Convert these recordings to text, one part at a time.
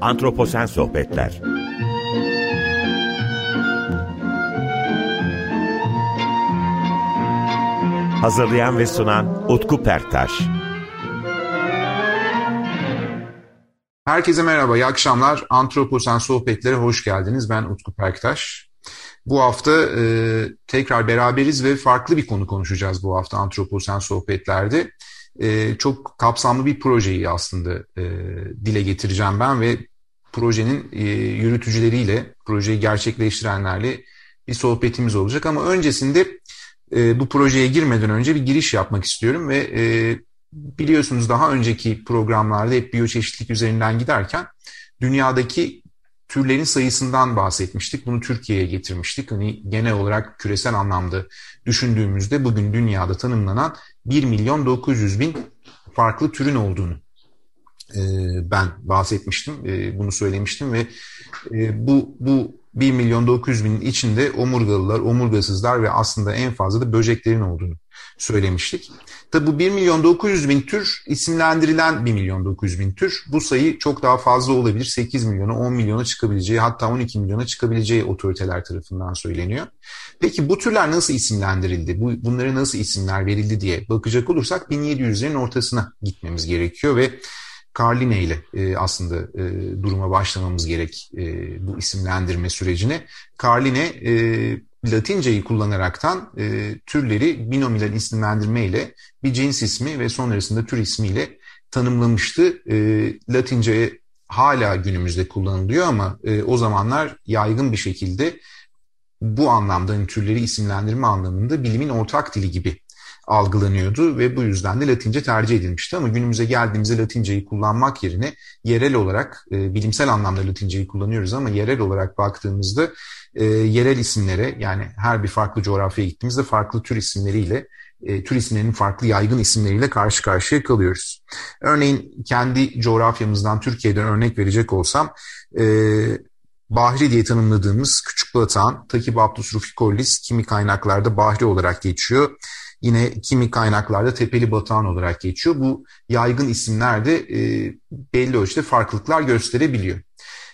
Antroposen Sohbetler Hazırlayan ve sunan Utku Perktaş Herkese merhaba, iyi akşamlar. Antroposen Sohbetlere hoş geldiniz. Ben Utku Perktaş. Bu hafta e, tekrar beraberiz ve farklı bir konu konuşacağız bu hafta Antroposen Sohbetler'de. E, çok kapsamlı bir projeyi aslında e, dile getireceğim ben ve projenin e, yürütücüleriyle, projeyi gerçekleştirenlerle bir sohbetimiz olacak. Ama öncesinde e, bu projeye girmeden önce bir giriş yapmak istiyorum ve e, biliyorsunuz daha önceki programlarda hep biyoçeşitlik üzerinden giderken dünyadaki türlerin sayısından bahsetmiştik. Bunu Türkiye'ye getirmiştik. Hani genel olarak küresel anlamda düşündüğümüzde bugün dünyada tanımlanan 1 milyon 900 bin farklı türün olduğunu ben bahsetmiştim. E, bunu söylemiştim ve e, bu bu 1 milyon 900 binin içinde omurgalılar, omurgasızlar ve aslında en fazla da böceklerin olduğunu söylemiştik. Tabi bu 1 milyon 900 bin tür isimlendirilen 1 milyon 900 bin tür. Bu sayı çok daha fazla olabilir. 8 milyona, 10 milyona çıkabileceği hatta 12 milyona çıkabileceği otoriteler tarafından söyleniyor. Peki bu türler nasıl isimlendirildi? Bu, bunlara nasıl isimler verildi diye bakacak olursak 1700'lerin ortasına gitmemiz gerekiyor ve Carline ile e, aslında e, duruma başlamamız gerek e, bu isimlendirme sürecine. Carline e, Latinceyi kullanaraktan e, türleri binomial isimlendirme ile bir cins ismi ve sonrasında tür ismiyle tanımlamıştı. E, Latince hala günümüzde kullanılıyor ama e, o zamanlar yaygın bir şekilde bu anlamda hani türleri isimlendirme anlamında bilimin ortak dili gibi algılanıyordu ve bu yüzden de Latince tercih edilmişti. Ama günümüze geldiğimizde Latinceyi kullanmak yerine yerel olarak e, bilimsel anlamda Latinceyi kullanıyoruz ama yerel olarak baktığımızda e, yerel isimlere yani her bir farklı coğrafyaya gittiğimizde farklı tür isimleriyle e, tür isimlerinin farklı yaygın isimleriyle karşı karşıya kalıyoruz. Örneğin kendi coğrafyamızdan Türkiye'den örnek verecek olsam e, Bahri diye tanımladığımız küçük batağın Takibaptus ruficollis kimi kaynaklarda Bahri olarak geçiyor. Yine kimi kaynaklarda tepeli batağan olarak geçiyor. Bu yaygın isimler de e, belli ölçüde farklılıklar gösterebiliyor.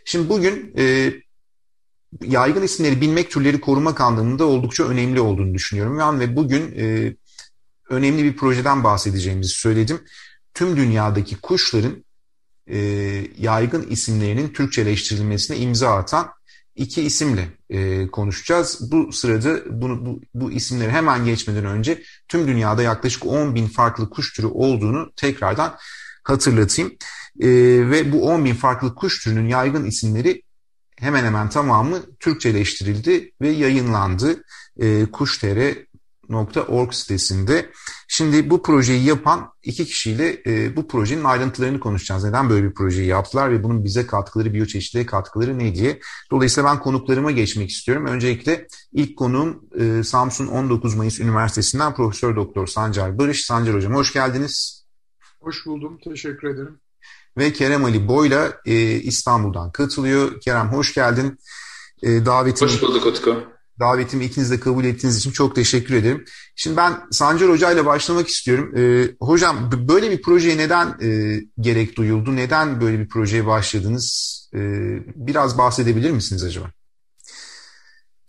Şimdi bugün e, yaygın isimleri bilmek türleri korumak anlamında oldukça önemli olduğunu düşünüyorum. Yani ve bugün e, önemli bir projeden bahsedeceğimizi söyledim. Tüm dünyadaki kuşların e, yaygın isimlerinin Türkçeleştirilmesine imza atan iki isimle e, konuşacağız. Bu sırada bunu, bu, bu isimleri hemen geçmeden önce tüm dünyada yaklaşık 10 bin farklı kuş türü olduğunu tekrardan hatırlatayım. E, ve bu 10 bin farklı kuş türünün yaygın isimleri hemen hemen tamamı Türkçeleştirildi ve yayınlandı. E, Kuş.tr .org sitesinde. Şimdi bu projeyi yapan iki kişiyle e, bu projenin ayrıntılarını konuşacağız. Neden böyle bir projeyi yaptılar ve bunun bize katkıları, biyoçeşitliğe katkıları ne diye. Dolayısıyla ben konuklarıma geçmek istiyorum. Öncelikle ilk konuğum e, Samsun 19 Mayıs Üniversitesi'nden Profesör Doktor Sancar Barış. Sancar Hocam hoş geldiniz. Hoş buldum, teşekkür ederim. Ve Kerem Ali Boyla e, İstanbul'dan katılıyor. Kerem hoş geldin. E, davetimi... Hoş bulduk Utku davetimi ikiniz de kabul ettiğiniz için çok teşekkür ederim. Şimdi ben Sancar Hoca ile başlamak istiyorum. Ee, hocam böyle bir projeye neden e, gerek duyuldu? Neden böyle bir projeye başladınız? Ee, biraz bahsedebilir misiniz acaba?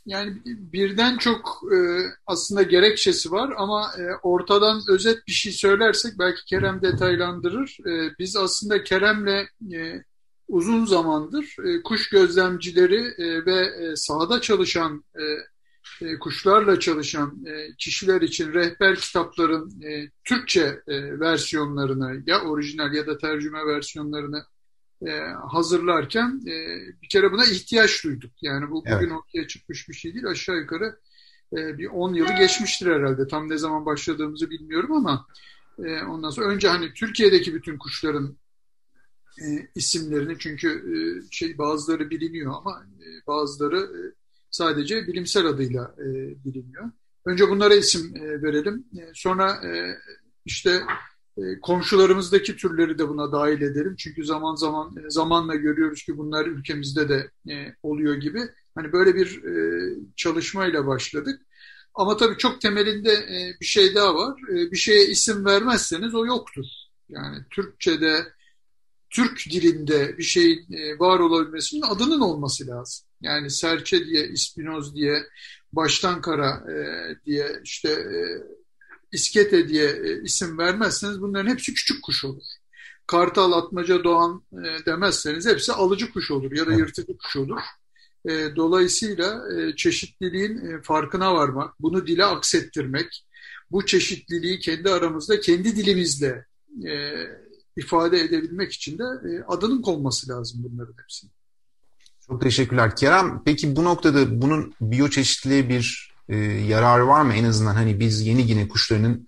Yani birden çok e, aslında gerekçesi var ama e, ortadan özet bir şey söylersek belki Kerem detaylandırır. E, biz aslında Kerem'le e, uzun zamandır e, kuş gözlemcileri e, ve e, sahada çalışan e, e, kuşlarla çalışan e, kişiler için rehber kitapların e, Türkçe e, versiyonlarını ya orijinal ya da tercüme versiyonlarını e, hazırlarken e, bir kere buna ihtiyaç duyduk. Yani bu bugün evet. ortaya çıkmış bir şey değil. Aşağı yukarı e, bir 10 yılı geçmiştir herhalde. Tam ne zaman başladığımızı bilmiyorum ama e, ondan sonra önce hani Türkiye'deki bütün kuşların e, isimlerini çünkü e, şey bazıları biliniyor ama e, bazıları e, sadece bilimsel adıyla e, biliniyor. Önce bunlara isim e, verelim. E, sonra e, işte e, komşularımızdaki türleri de buna dahil edelim. Çünkü zaman zaman e, zamanla görüyoruz ki bunlar ülkemizde de e, oluyor gibi. Hani böyle bir e, çalışmayla başladık. Ama tabii çok temelinde e, bir şey daha var. E, bir şeye isim vermezseniz o yoktur. Yani Türkçe'de Türk dilinde bir şeyin e, var olabilmesinin adının olması lazım. Yani serçe diye, ispinoz diye, baştan kara e, diye, işte e, iskete diye isim vermezseniz bunların hepsi küçük kuş olur. Kartal, atmaca, doğan demezseniz hepsi alıcı kuş olur ya da yırtıcı kuş olur. Dolayısıyla çeşitliliğin farkına varmak, bunu dile aksettirmek, bu çeşitliliği kendi aramızda, kendi dilimizle ifade edebilmek için de e, adının konması lazım bunların hepsinin. Çok teşekkürler. Kerem, peki bu noktada bunun biyoçeşitliliğe bir e, yararı var mı? En azından hani biz yeni Gine kuşlarının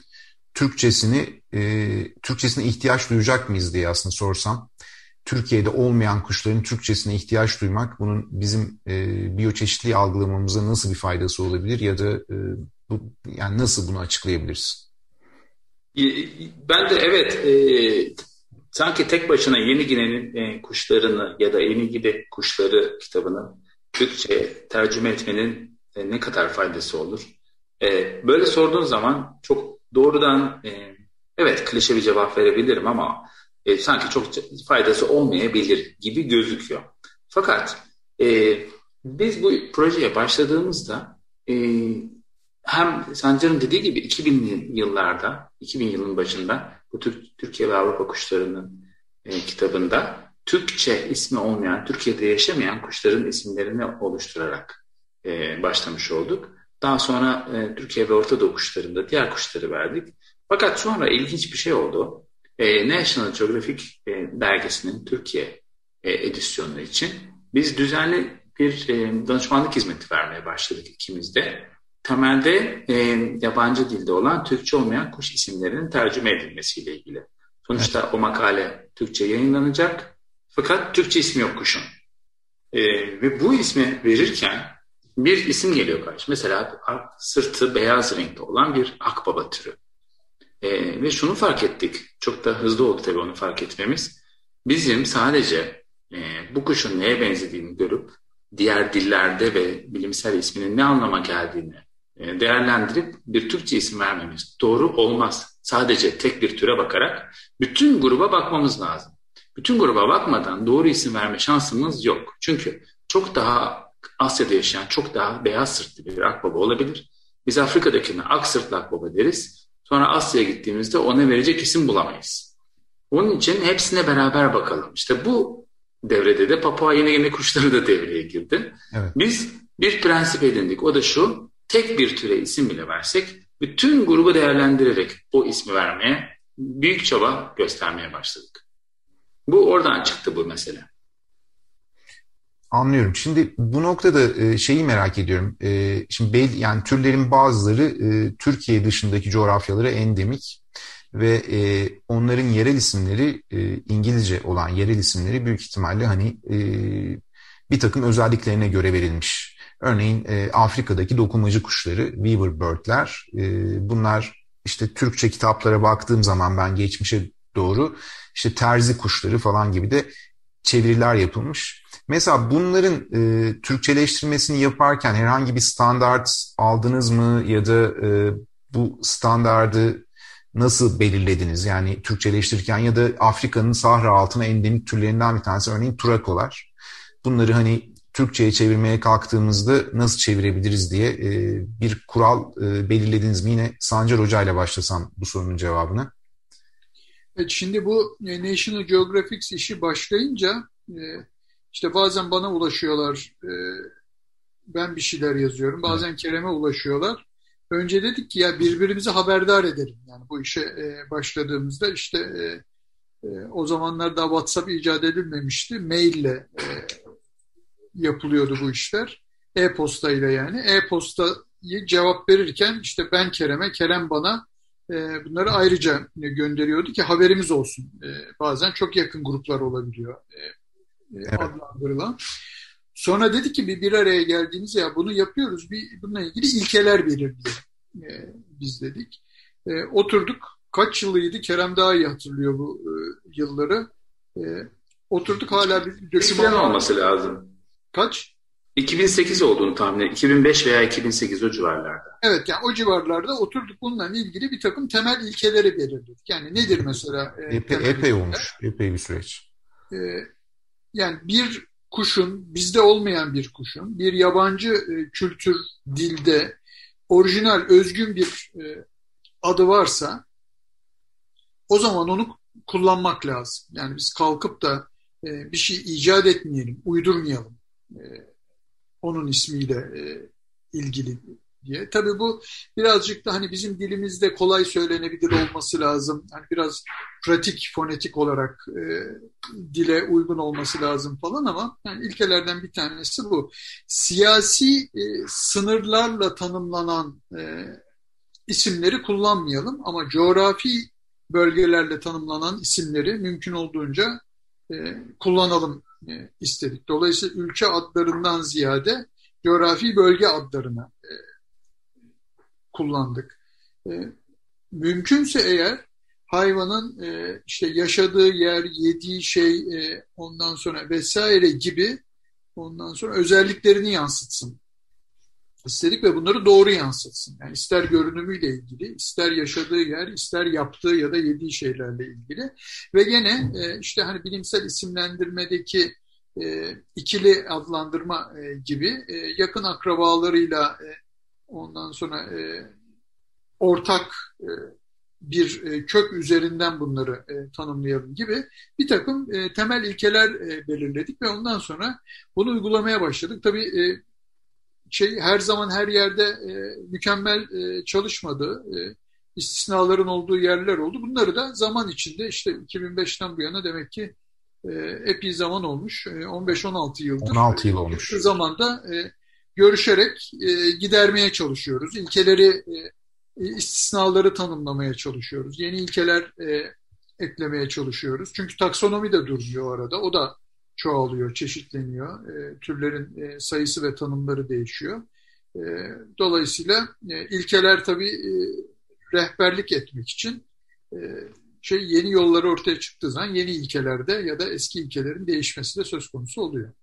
Türkçesini, e, Türkçesine ihtiyaç duyacak mıyız diye aslında sorsam. Türkiye'de olmayan kuşların Türkçesine ihtiyaç duymak bunun bizim e, biyoçeşitliliği algılamamıza nasıl bir faydası olabilir ya da e, bu, yani nasıl bunu açıklayabiliriz? Ben de evet e, sanki tek başına Yeni Gine'nin e, kuşlarını ya da Yeni Gine kuşları kitabını Türkçe tercüme etmenin e, ne kadar faydası olur? E, böyle sorduğun zaman çok doğrudan e, evet klişe bir cevap verebilirim ama e, sanki çok faydası olmayabilir gibi gözüküyor. Fakat e, biz bu projeye başladığımızda e, hem Sancar'ın dediği gibi 2000'li yıllarda, 2000 yılın başında bu Türk, Türkiye ve Avrupa kuşlarının e, kitabında Türkçe ismi olmayan, Türkiye'de yaşamayan kuşların isimlerini oluşturarak e, başlamış olduk. Daha sonra e, Türkiye ve Orta Doğu kuşlarında diğer kuşları verdik. Fakat sonra ilginç bir şey oldu. E, National Geographic e, dergisinin Türkiye e, edisyonu için biz düzenli bir e, danışmanlık hizmeti vermeye başladık ikimiz de. Temelde e, yabancı dilde olan Türkçe olmayan kuş isimlerinin tercüme edilmesiyle ilgili. Sonuçta evet. o makale Türkçe yayınlanacak fakat Türkçe ismi yok kuşun. E, ve bu ismi verirken bir isim geliyor karşı. Mesela sırtı beyaz renkte olan bir akbaba türü. E, ve şunu fark ettik. Çok da hızlı oldu tabii onu fark etmemiz. Bizim sadece e, bu kuşun neye benzediğini görüp diğer dillerde ve bilimsel isminin ne anlama geldiğini değerlendirip bir Türkçe isim vermemiz doğru olmaz. Sadece tek bir türe bakarak bütün gruba bakmamız lazım. Bütün gruba bakmadan doğru isim verme şansımız yok. Çünkü çok daha Asya'da yaşayan çok daha beyaz sırtlı bir akbaba olabilir. Biz Afrika'dakine ak sırtlı akbaba deriz. Sonra Asya'ya gittiğimizde ona verecek isim bulamayız. Onun için hepsine beraber bakalım. İşte bu devrede de Papua Yeni Gine kuşları da devreye girdi. Evet. Biz bir prensip edindik. O da şu, tek bir türe isim bile versek, bütün grubu değerlendirerek o ismi vermeye büyük çaba göstermeye başladık. Bu oradan çıktı bu mesele. Anlıyorum. Şimdi bu noktada e, şeyi merak ediyorum. E, şimdi belli, yani türlerin bazıları e, Türkiye dışındaki coğrafyalara endemik ve onların yerel isimleri İngilizce olan yerel isimleri büyük ihtimalle hani bir takım özelliklerine göre verilmiş. Örneğin Afrika'daki dokumacı kuşları, weaver birdler. bunlar işte Türkçe kitaplara baktığım zaman ben geçmişe doğru işte terzi kuşları falan gibi de çeviriler yapılmış. Mesela bunların e, Türkçeleştirmesini yaparken herhangi bir standart aldınız mı ya da e, bu standardı nasıl belirlediniz? Yani Türkçeleştirirken ya da Afrika'nın Sahra altına endemik türlerinden bir tanesi örneğin turakolar. Bunları hani Türkçe'ye çevirmeye kalktığımızda nasıl çevirebiliriz diye e, bir kural e, belirlediniz mi? Yine Sancar Hoca ile başlasam bu sorunun cevabını. Evet, şimdi bu e, National Geographic işi başlayınca e, işte bazen bana ulaşıyorlar, e, ben bir şeyler yazıyorum. Bazen Kerem'e ulaşıyorlar. Önce dedik ki ya birbirimizi haberdar edelim. Yani bu işe e, başladığımızda işte e, e, o zamanlar da WhatsApp icat edilmemişti. Maille e, yapılıyordu bu işler. E-posta ile yani. E-postayı cevap verirken işte ben Kerem'e, Kerem bana e, bunları ayrıca gönderiyordu ki haberimiz olsun. E, bazen çok yakın gruplar olabiliyor. E, e, evet. adlandırılan. Sonra dedi ki bir, bir araya geldiğimiz ya bunu yapıyoruz. Bir, bununla ilgili ilkeler belirleyelim e, biz dedik. E, oturduk. Kaç yılıydı? Kerem daha iyi hatırlıyor bu e, yılları. E, oturduk hala bir döküman. olması lazım. Kaç? 2008 olduğunu tahmin ediyorum. 2005 veya 2008 o civarlarda. Evet yani o civarlarda oturduk bununla ilgili bir takım temel ilkeleri belirledik. Yani nedir mesela? E, epey, epey olmuş. Epey bir süreç. e, yani bir kuşun, bizde olmayan bir kuşun, bir yabancı e, kültür, dilde orijinal, özgün bir e, adı varsa o zaman onu kullanmak lazım. Yani biz kalkıp da e, bir şey icat etmeyelim, uydurmayalım. E, onun ismiyle e, ilgili diye. Tabii bu birazcık da hani bizim dilimizde kolay söylenebilir olması lazım. Hani biraz pratik, fonetik olarak e, dile uygun olması lazım falan ama yani ilkelerden bir tanesi bu. Siyasi e, sınırlarla tanımlanan e, isimleri kullanmayalım ama coğrafi bölgelerle tanımlanan isimleri mümkün olduğunca e, kullanalım istedik. Dolayısıyla ülke adlarından ziyade coğrafi bölge adlarını e, kullandık. E, mümkünse eğer hayvanın e, işte yaşadığı yer, yediği şey, e, ondan sonra vesaire gibi ondan sonra özelliklerini yansıtsın istedik ve bunları doğru yansıtsın. Yani ister görünümüyle ilgili, ister yaşadığı yer, ister yaptığı ya da yediği şeylerle ilgili. Ve gene e, işte hani bilimsel isimlendirmedeki e, ikili adlandırma e, gibi yakın akrabalarıyla ondan sonra ortak bir kök üzerinden bunları tanımlayalım gibi bir takım temel ilkeler belirledik ve ondan sonra bunu uygulamaya başladık. Tabii şey her zaman her yerde e, mükemmel e, çalışmadı. E, istisnaların olduğu yerler oldu. Bunları da zaman içinde işte 2005'ten bu yana demek ki e, epey zaman olmuş. E, 15-16 yıldır. 16 yıl olmuş. Bu zamanda e, görüşerek e, gidermeye çalışıyoruz. İlkeleri, e, istisnaları tanımlamaya çalışıyoruz. Yeni ilkeler e, eklemeye çalışıyoruz. Çünkü taksonomi de durmuyor arada. O da çoğalıyor, çeşitleniyor. E, türlerin e, sayısı ve tanımları değişiyor. E, dolayısıyla e, ilkeler tabii e, rehberlik etmek için e, şey yeni yolları ortaya çıktığı zaman yeni ilkelerde ya da eski ilkelerin değişmesi de söz konusu oluyor.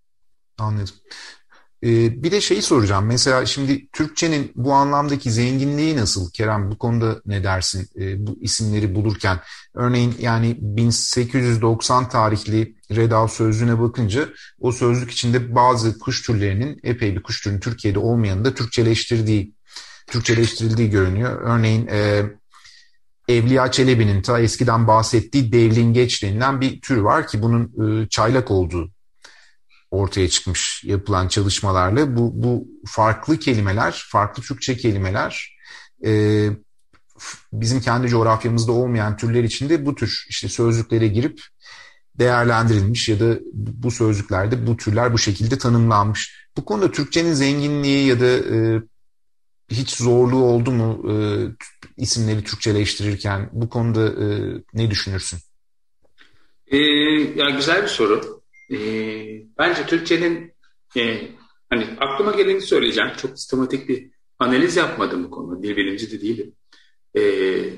Anladım. Ee, bir de şeyi soracağım. Mesela şimdi Türkçenin bu anlamdaki zenginliği nasıl? Kerem bu konuda ne dersin ee, bu isimleri bulurken? Örneğin yani 1890 tarihli Redav sözlüğüne bakınca o sözlük içinde bazı kuş türlerinin epey bir kuş türünün Türkiye'de olmayanı da Türkçeleştirdiği, Türkçeleştirildiği görünüyor. Örneğin e, Evliya Çelebi'nin ta eskiden bahsettiği devlingeç denilen bir tür var ki bunun e, çaylak olduğu ortaya çıkmış yapılan çalışmalarla bu, bu farklı kelimeler, farklı Türkçe kelimeler e, bizim kendi coğrafyamızda olmayan türler içinde bu tür işte sözlüklere girip değerlendirilmiş ya da bu sözlüklerde bu türler bu şekilde tanımlanmış. Bu konuda Türkçenin zenginliği ya da e, hiç zorluğu oldu mu e, isimleri Türkçeleştirirken bu konuda e, ne düşünürsün? Ee, ya güzel bir soru. E, bence Türkçenin e, hani aklıma geleni söyleyeceğim. Çok sistematik bir analiz yapmadım bu konuda. Dil bilimci de değilim. E,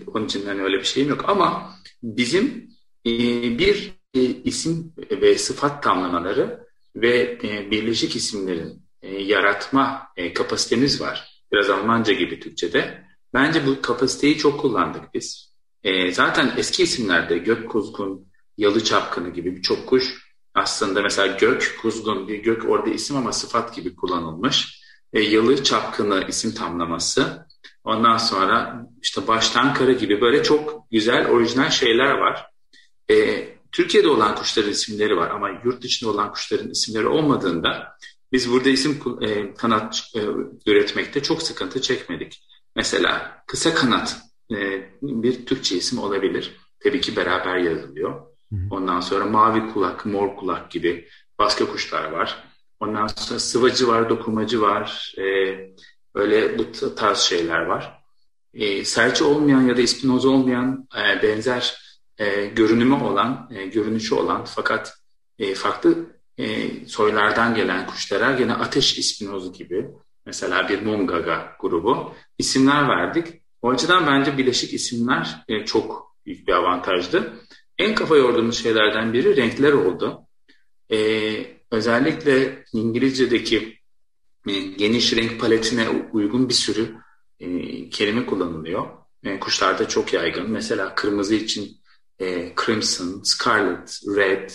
onun için hani öyle bir şeyim yok. Ama bizim e, bir e, isim ve sıfat tamlamaları ve e, birleşik isimlerin e, yaratma e, kapasitemiz var. Biraz Almanca gibi Türkçede. Bence bu kapasiteyi çok kullandık biz. E, zaten eski isimlerde gök kuzgun, yalı çapkını gibi birçok kuş aslında mesela gök, kuzgun bir gök orada isim ama sıfat gibi kullanılmış. E, yalı çapkını isim tamlaması. Ondan sonra işte baştan kara gibi böyle çok güzel orijinal şeyler var. E, Türkiye'de olan kuşların isimleri var ama yurt dışında olan kuşların isimleri olmadığında biz burada isim e, kanat e, üretmekte çok sıkıntı çekmedik. Mesela kısa kanat e, bir Türkçe isim olabilir. Tabii ki beraber yazılıyor. Ondan sonra mavi kulak, mor kulak gibi başka kuşlar var. Ondan sonra sıvacı var, dokumacı var. E, öyle bu tarz şeyler var. E, serçe olmayan ya da ispinoz olmayan e, benzer e, görünümü olan, e, görünüşü olan fakat e, farklı e, soylardan gelen kuşlara gene ateş ispinozu gibi mesela bir Mongaga grubu isimler verdik. O açıdan bence bileşik isimler e, çok büyük bir avantajdı. En kafa yorduğumuz şeylerden biri renkler oldu. Ee, özellikle İngilizce'deki e, geniş renk paletine uygun bir sürü e, kelime kullanılıyor. E, kuşlarda çok yaygın. Mesela kırmızı için e, crimson, scarlet, red,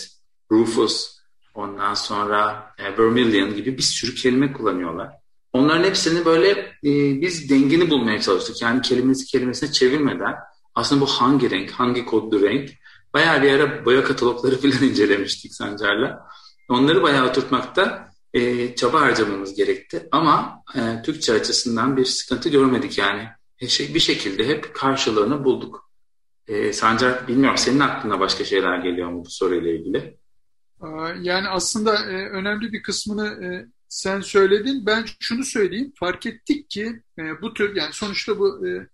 Rufus, ondan sonra e, Vermilion gibi bir sürü kelime kullanıyorlar. Onların hepsini böyle e, biz dengini bulmaya çalıştık. Yani kelimesi kelimesine çevirmeden aslında bu hangi renk, hangi kodlu renk bayağı bir ara boya katalogları falan incelemiştik Sancar'la. Onları bayağı oturtmakta e, çaba harcamamız gerekti. Ama e, Türkçe açısından bir sıkıntı görmedik yani. E, şey, bir şekilde hep karşılığını bulduk. E, Sancar bilmiyorum senin aklına başka şeyler geliyor mu bu soruyla ilgili? Yani aslında e, önemli bir kısmını e, sen söyledin. Ben şunu söyleyeyim. Fark ettik ki e, bu tür yani sonuçta bu e,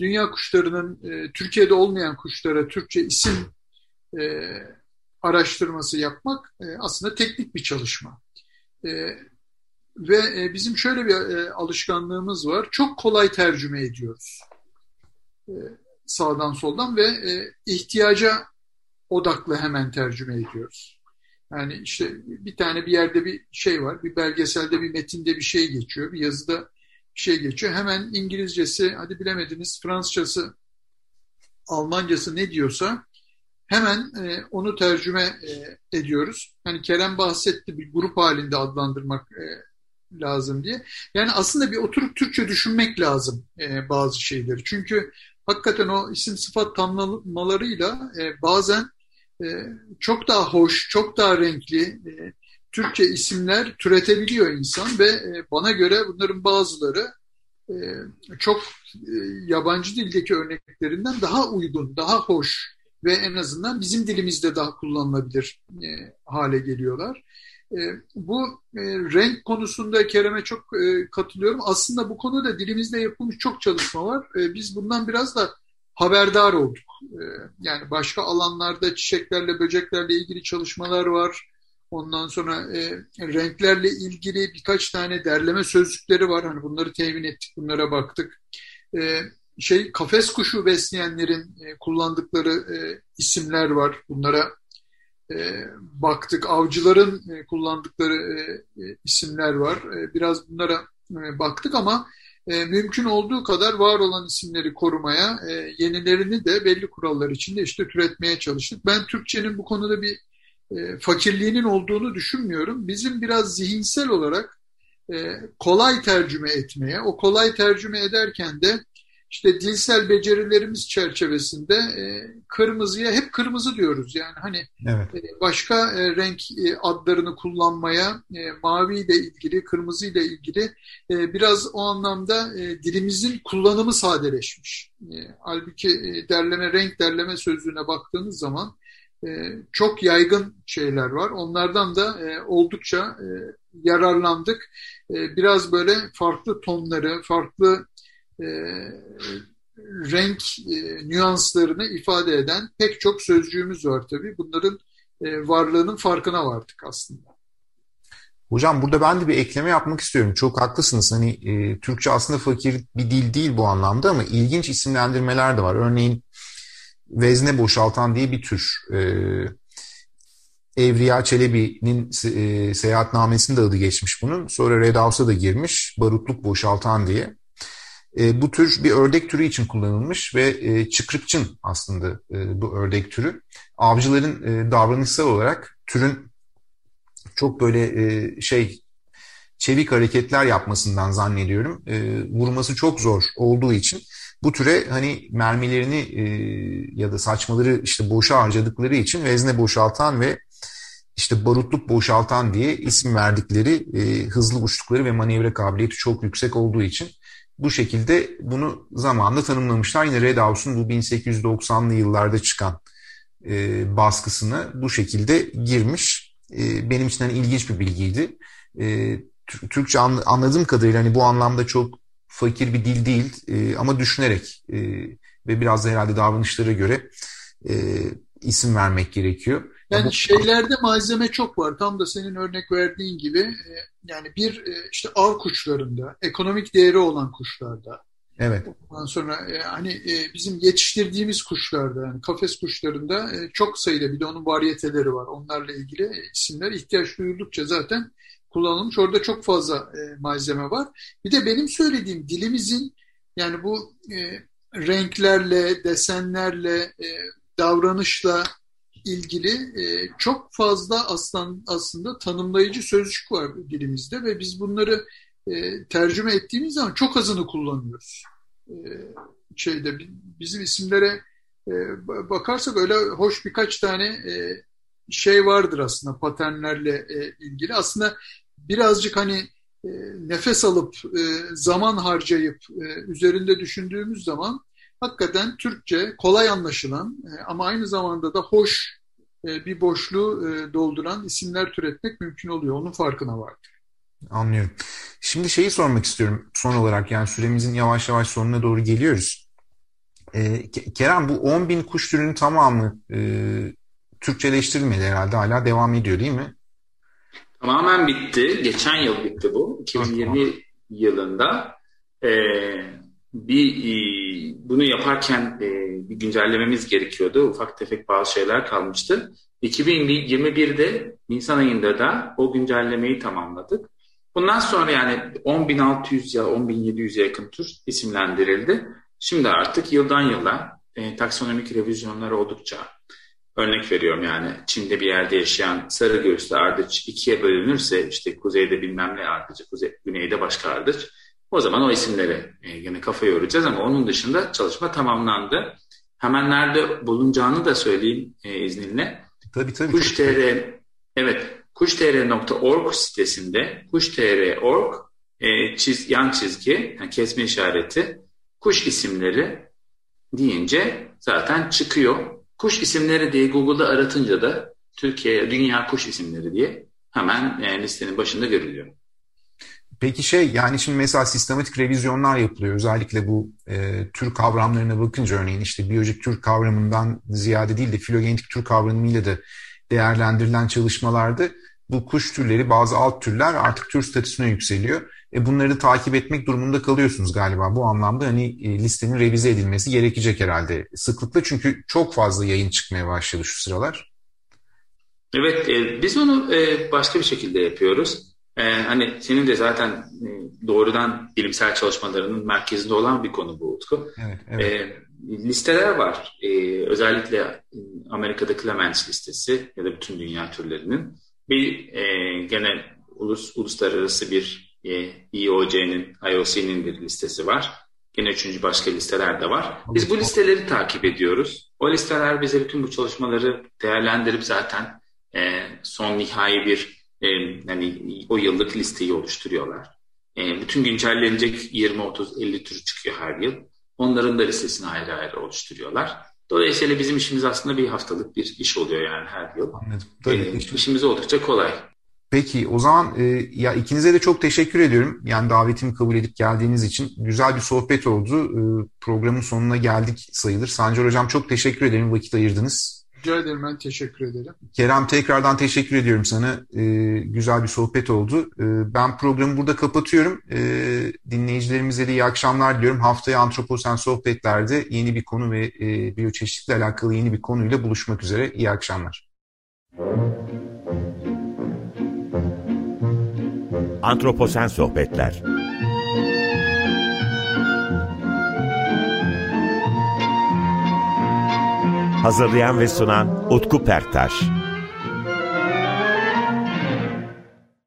dünya kuşlarının e, Türkiye'de olmayan kuşlara Türkçe isim e, araştırması yapmak e, aslında teknik bir çalışma. E, ve e, bizim şöyle bir e, alışkanlığımız var. Çok kolay tercüme ediyoruz. E, sağdan soldan ve e, ihtiyaca odaklı hemen tercüme ediyoruz. Yani işte bir tane bir yerde bir şey var, bir belgeselde bir metinde bir şey geçiyor, bir yazıda bir şey geçiyor. Hemen İngilizcesi, hadi bilemediniz Fransızcası, Almancası ne diyorsa hemen e, onu tercüme e, ediyoruz. Hani Kerem bahsetti bir grup halinde adlandırmak e, lazım diye. Yani aslında bir oturup Türkçe düşünmek lazım e, bazı şeyleri. Çünkü hakikaten o isim sıfat tamlamalarıyla e, bazen e, çok daha hoş, çok daha renkli e, Türkçe isimler türetebiliyor insan ve e, bana göre bunların bazıları e, çok e, yabancı dildeki örneklerinden daha uygun, daha hoş ve en azından bizim dilimizde daha kullanılabilir e, hale geliyorlar. E, bu e, renk konusunda Kerem'e çok e, katılıyorum. Aslında bu konuda dilimizde yapılmış çok çalışma var. E, biz bundan biraz da haberdar olduk. E, yani başka alanlarda çiçeklerle, böceklerle ilgili çalışmalar var. Ondan sonra e, renklerle ilgili birkaç tane derleme sözlükleri var. Hani bunları temin ettik, bunlara baktık. E, şey kafes kuşu besleyenlerin e, kullandıkları e, isimler var. Bunlara e, baktık. Avcıların e, kullandıkları e, e, isimler var. E, biraz bunlara e, baktık ama e, mümkün olduğu kadar var olan isimleri korumaya, e, yenilerini de belli kurallar içinde işte türetmeye çalıştık. Ben Türkçenin bu konuda bir e, fakirliğinin olduğunu düşünmüyorum. Bizim biraz zihinsel olarak e, kolay tercüme etmeye, o kolay tercüme ederken de işte dilsel becerilerimiz çerçevesinde e, kırmızıya hep kırmızı diyoruz. Yani hani evet. e, başka e, renk e, adlarını kullanmaya e, mavi ile ilgili, kırmızı ile ilgili e, biraz o anlamda e, dilimizin kullanımı sadeleşmiş. E, halbuki e, derleme, renk derleme sözlüğüne baktığınız zaman e, çok yaygın şeyler var. Onlardan da e, oldukça e, yararlandık. E, biraz böyle farklı tonları, farklı e, renk e, nüanslarını ifade eden pek çok sözcüğümüz var tabii. Bunların e, varlığının farkına vardık aslında. Hocam burada ben de bir ekleme yapmak istiyorum. Çok haklısınız. Hani e, Türkçe aslında fakir bir dil değil bu anlamda ama ilginç isimlendirmeler de var. Örneğin vezne boşaltan diye bir tür. E, Evriya Çelebi'nin e, seyahatnamesinde adı geçmiş bunun. Sonra Red House'a da girmiş. Barutluk boşaltan diye. E, bu tür bir ördek türü için kullanılmış ve e, çıkrıkçın aslında e, bu ördek türü. Avcıların e, davranışsal olarak türün çok böyle e, şey çevik hareketler yapmasından zannediyorum. E, vurması çok zor olduğu için bu türe hani mermilerini e, ya da saçmaları işte boşa harcadıkları için vezne boşaltan ve işte barutluk boşaltan diye isim verdikleri e, hızlı uçtukları ve manevra kabiliyeti çok yüksek olduğu için bu şekilde bunu zamanında tanımlamışlar. Yine Red House'un bu 1890'lı yıllarda çıkan e, baskısına bu şekilde girmiş. E, benim için hani ilginç bir bilgiydi. E, Türkçe anladığım kadarıyla hani bu anlamda çok fakir bir dil değil e, ama düşünerek e, ve biraz da herhalde davranışlara göre e, isim vermek gerekiyor. Yani şeylerde malzeme çok var. Tam da senin örnek verdiğin gibi e, yani bir e, işte av kuşlarında, ekonomik değeri olan kuşlarda. Evet. Ondan sonra e, hani bizim yetiştirdiğimiz kuşlarda yani kafes kuşlarında çok sayıda bir de onun variyeteleri var. Onlarla ilgili isimler ihtiyaç duyuldukça zaten kullanılmış. Orada çok fazla malzeme var. Bir de benim söylediğim dilimizin yani bu renklerle, desenlerle, davranışla ilgili e, çok fazla aslan, aslında tanımlayıcı sözcük var dilimizde ve biz bunları e, tercüme ettiğimiz zaman çok azını kullanıyoruz. E, şeyde bizim isimlere e, bakarsak öyle hoş birkaç tane e, şey vardır aslında paternlerle e, ilgili. Aslında birazcık hani e, nefes alıp e, zaman harcayıp e, üzerinde düşündüğümüz zaman hakikaten Türkçe kolay anlaşılan e, ama aynı zamanda da hoş e, bir boşluğu e, dolduran isimler türetmek mümkün oluyor. Onun farkına vardır. Anlıyorum. Şimdi şeyi sormak istiyorum son olarak yani süremizin yavaş yavaş sonuna doğru geliyoruz. E, Kerem bu 10 bin kuş türünün tamamı e, Türkçeleştirilmedi herhalde hala devam ediyor değil mi? Tamamen bitti. Geçen yıl bitti bu. 2020 yılında e, bir e, bunu yaparken e, bir güncellememiz gerekiyordu. Ufak tefek bazı şeyler kalmıştı. 2021'de Nisan ayında da o güncellemeyi tamamladık. Bundan sonra yani 10.600 ya 10.700'e yakın tür isimlendirildi. Şimdi artık yıldan yıla e, taksonomik revizyonlar oldukça örnek veriyorum yani Çin'de bir yerde yaşayan sarı göğüslü ardıç ikiye bölünürse işte kuzeyde bilmem ne ardıcı, kuzey, güneyde başka ardıç o zaman o isimlere e, yine kafa yoracağız ama onun dışında çalışma tamamlandı. Hemen nerede bulunacağını da söyleyeyim e, izninle. Tabii tabii. Kuş.tr evet kuştr.org sitesinde kuş.tr.org e, çiz, yan çizgi yani kesme işareti kuş isimleri deyince zaten çıkıyor. Kuş isimleri diye Google'da aratınca da Türkiye, dünya kuş isimleri diye hemen yani listenin başında görülüyor. Peki şey yani şimdi mesela sistematik revizyonlar yapılıyor. Özellikle bu e, tür kavramlarına bakınca örneğin işte biyolojik tür kavramından ziyade değil de filogenetik tür kavramıyla da değerlendirilen çalışmalarda bu kuş türleri bazı alt türler artık tür statüsüne yükseliyor. E, bunları takip etmek durumunda kalıyorsunuz galiba. Bu anlamda hani e, listenin revize edilmesi gerekecek herhalde sıklıkla. Çünkü çok fazla yayın çıkmaya başladı şu sıralar. Evet, e, biz onu e, başka bir şekilde yapıyoruz. E, hani senin de zaten e, doğrudan bilimsel çalışmalarının merkezinde olan bir konu bu Utku. Evet, evet. E, listeler var. E, özellikle e, Amerika'da Clements listesi ya da bütün dünya türlerinin bir e, gene ulus, uluslararası bir EOC'nin, IOC'nin bir listesi var. Yine üçüncü başka listeler de var. Biz bu listeleri takip ediyoruz. O listeler bize bütün bu çalışmaları değerlendirip zaten e, son nihai bir yani o yıllık listeyi oluşturuyorlar. Bütün güncellenecek 20, 30, 50 tür çıkıyor her yıl. Onların da listesini ayrı ayrı oluşturuyorlar. Dolayısıyla bizim işimiz aslında bir haftalık bir iş oluyor yani her yıl. Anladım. Tabii. E, işimiz oldukça kolay. Peki o zaman e, ya ikinize de çok teşekkür ediyorum. Yani davetimi kabul edip geldiğiniz için güzel bir sohbet oldu. E, programın sonuna geldik sayılır. Sancar Hocam çok teşekkür ederim vakit ayırdınız. Rica ederim ben teşekkür ederim. Kerem tekrardan teşekkür ediyorum sana. E, güzel bir sohbet oldu. E, ben programı burada kapatıyorum. E, dinleyicilerimize de iyi akşamlar diliyorum. Haftaya Antroposen Sohbetler'de yeni bir konu ve e, biyoçeşitlikle alakalı yeni bir konuyla buluşmak üzere. İyi akşamlar. Antroposen Sohbetler Hazırlayan ve sunan Utku Perktaş